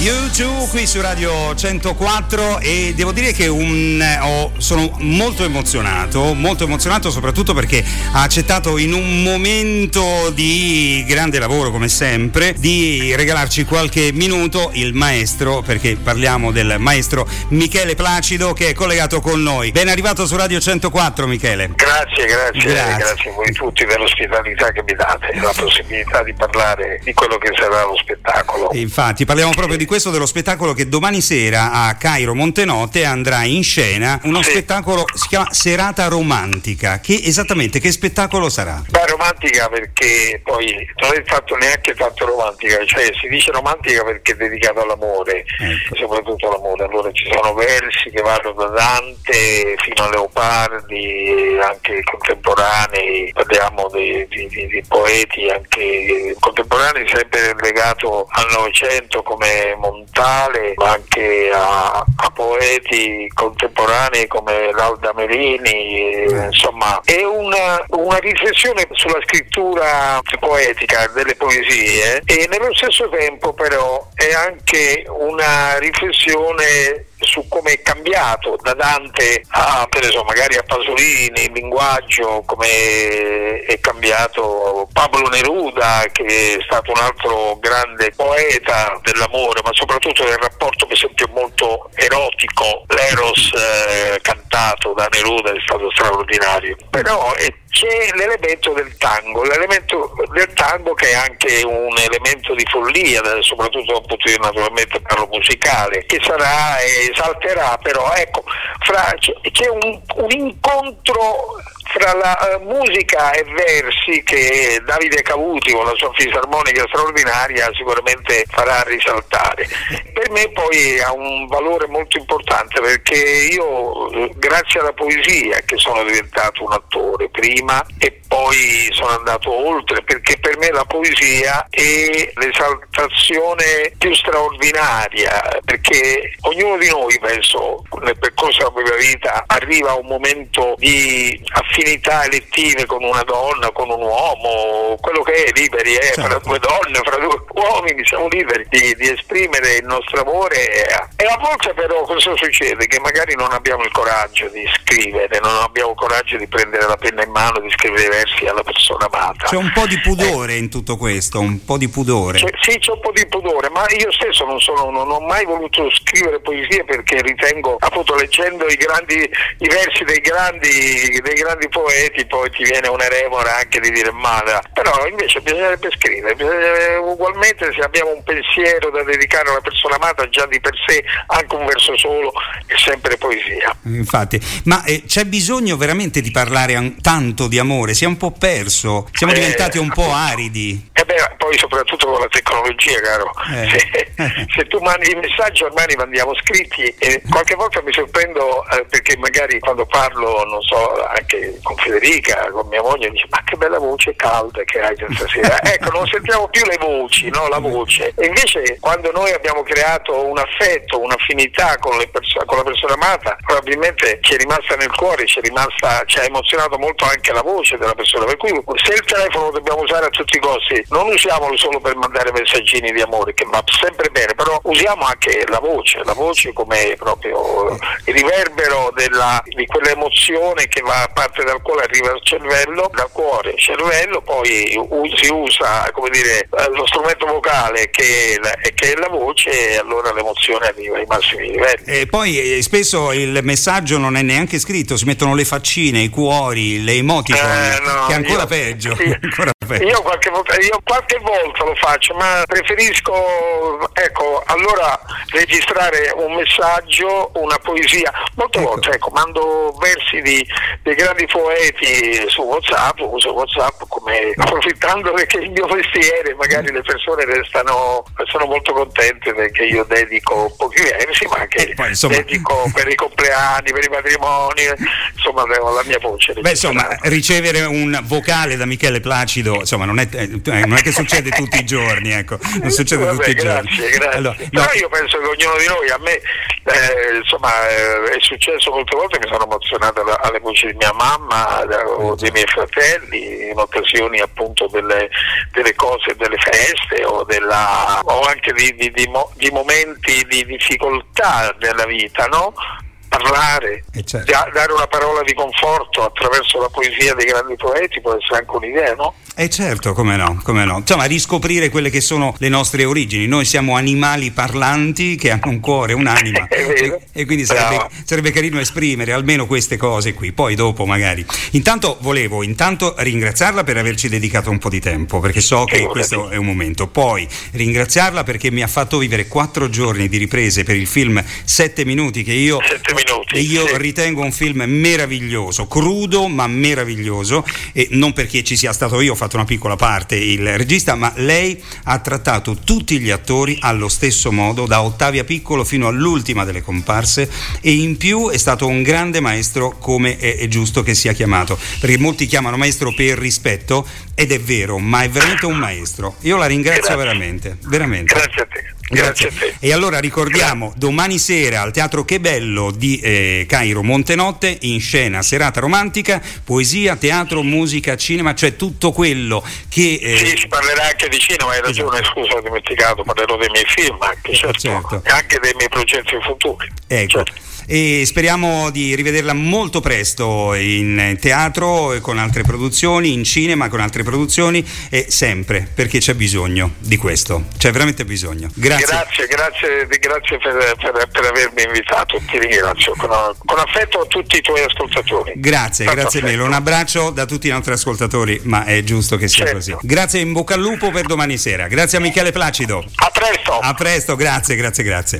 YouTube qui su Radio 104 e devo dire che un, oh, sono molto emozionato, molto emozionato soprattutto perché ha accettato in un momento di grande lavoro come sempre di regalarci qualche minuto il maestro, perché parliamo del maestro Michele Placido che è collegato con noi. Ben arrivato su Radio 104 Michele. Grazie, grazie, grazie, grazie a voi tutti per l'ospitalità che mi date e la possibilità di parlare di quello che sarà lo spettacolo. Infatti parliamo proprio di questo dello spettacolo che domani sera a Cairo Montenote andrà in scena uno sì. spettacolo si chiama Serata Romantica. Che esattamente che spettacolo sarà? Beh, romantica perché poi non è fatto neanche tanto romantica, cioè si dice romantica perché è dedicato all'amore, ecco. soprattutto all'amore. Allora ci sono versi che vanno da Dante fino a Leopardi, anche contemporanei, parliamo di, di, di, di poeti anche contemporanei sempre legato al Novecento come Montale, ma anche a, a poeti contemporanei come Lauda Merini, mm. insomma è una, una, riflessione sulla scrittura poetica delle poesie e nello stesso tempo però è anche una riflessione su come è cambiato da Dante a so, magari a Pasolini il linguaggio, come è cambiato Pablo Neruda che è stato un altro grande poeta dell'amore ma soprattutto del rapporto per esempio molto erotico, l'eros eh, cantato da Neruda è stato straordinario, però è c'è l'elemento del tango, l'elemento del tango che è anche un elemento di follia, soprattutto dal punto di vista naturalmente parlo musicale, che sarà e salterà, però ecco, fra, c'è un, un incontro fra la uh, musica e versi che Davide Cavuti con la sua fisarmonica straordinaria sicuramente farà risaltare. Per me poi ha un valore molto importante perché io grazie alla poesia che sono diventato un attore prima e poi sono andato oltre perché per me la poesia è l'esaltazione più straordinaria perché ognuno di noi penso nel percorso della propria vita arriva a un momento di affinità elettive con una donna, con un uomo, quello che è liberi, eh, certo. fra due donne, fra due uomini siamo liberi di, di esprimere il nostro amore e a volte però cosa succede? Che magari non abbiamo il coraggio di scrivere, non abbiamo il coraggio di prendere la penna in mano, di scrivere versi alla persona amata. C'è un po' di pudore eh. in tutto questo, un po' di pudore. C'è, sì, c'è un po' di pudore, ma io stesso non, sono, non ho mai voluto scrivere poesie perché ritengo, appunto, leggendo i, grandi, i versi dei grandi, dei grandi, poeti, poi ti viene un'eremora anche di dire male. Però invece bisognerebbe scrivere, bisognerebbe, ugualmente se abbiamo un pensiero da dedicare alla persona amata, già di per sé anche un verso solo è sempre poesia. Infatti, ma eh, c'è bisogno veramente di parlare an- tanto di amore? Si è un po' perso, siamo eh, diventati un po' aridi. E eh beh, poi soprattutto con la tecnologia, caro. Eh. Se, se, tu mandi i messaggi ormai li mandiamo scritti e qualche volta mi sorprendo eh, perché magari quando parlo, non so, anche con Federica, con mia moglie, dice ma che bella voce calda che hai stasera. ecco, non sentiamo più le voci, no? la voce. E invece quando noi abbiamo creato un affetto, un'affinità con, perso- con la persona amata, probabilmente ci è rimasta nel cuore, ci, è rimasta, ci ha emozionato molto anche la voce della persona. Per cui se il telefono lo dobbiamo usare a tutti i costi, non usiamolo solo per mandare messaggini di amore, che va sempre bene, però usiamo anche la voce, la voce come proprio il riverbero della, di quell'emozione che va a parte dal cuore, arriva al cervello, dal cuore al cervello, poi si usa come dire, lo strumento vocale che è la, che è la voce e allora l'emozione arriva ai massimi livelli. E poi eh, spesso il messaggio non è neanche scritto, si mettono le faccine, i cuori, le emoticon, eh, che è ancora io, peggio. Sì, ancora peggio. Io, qualche volta, io qualche volta lo faccio, ma preferisco, ecco, allora registrare un messaggio, una poesia. Molte ecco. volte, ecco, mando versi di, dei grandi poeti su WhatsApp, uso WhatsApp come approfittando che il mio mestiere, magari le persone restano, sono molto contente perché io dedico pochi versi, ma anche poi, insomma... dedico per i compleanni, per i matrimoni, insomma, la mia voce. Beh, insomma, ricevere un vocale da Michele Placido, insomma, non è, eh, non è che succede tutti i giorni, ecco, non succede Vabbè, tutti grazie, i giorni. Grazie. Allora, no. Però io penso che ognuno di noi, a me eh, insomma eh, è successo molte volte, mi sono emozionato alle voci di mia mamma o dei miei fratelli in occasioni appunto delle, delle cose, delle feste o, della, o anche di, di, di, di momenti di difficoltà della vita, no? Parlare, eh certo. dare una parola di conforto attraverso la poesia dei grandi poeti può essere anche un'idea, no? Eh certo, come no, come no. Insomma, riscoprire quelle che sono le nostre origini. Noi siamo animali parlanti che hanno un cuore, un'anima. e, e, quindi sarebbe, sarebbe, carino esprimere almeno queste cose qui. Poi dopo magari. Intanto volevo intanto ringraziarla per averci dedicato un po' di tempo, perché so che questo è un momento. Poi ringraziarla perché mi ha fatto vivere quattro giorni di riprese per il film Sette minuti che io, minuti, io sì. ritengo un film meraviglioso, crudo ma meraviglioso. E non perché ci sia stato io, ho fatto una piccola parte il regista, ma lei ha trattato tutti gli attori allo stesso modo, da Ottavia Piccolo fino all'ultima delle comparse e in più è stato un grande maestro come è, è giusto che sia chiamato, perché molti chiamano maestro per rispetto ed è vero, ma è veramente un maestro. Io la ringrazio Grazie. veramente, veramente. Grazie a te. Grazie. Grazie. E allora ricordiamo domani sera al Teatro Che Bello di eh, Cairo Montenotte in scena serata romantica, poesia, teatro, musica, cinema, cioè tutto quello che... Eh... Sì, si parlerà anche di cinema, hai ragione, esatto. scusa ho dimenticato, parlerò dei miei film anche, certo, certo. anche dei miei progetti futuri. Ecco. Certo e speriamo di rivederla molto presto in teatro con altre produzioni, in cinema con altre produzioni e sempre perché c'è bisogno di questo, c'è veramente bisogno. Grazie. Grazie, grazie, grazie per, per, per avermi invitato, ti ringrazio con, con, affetto a tutti i tuoi ascoltatori. Grazie, Tanto grazie affetto. mille, un abbraccio da tutti i nostri ascoltatori, ma è giusto che sia certo. così. Grazie in bocca al lupo per domani sera, grazie a Michele Placido. A presto. A presto, grazie, grazie, grazie.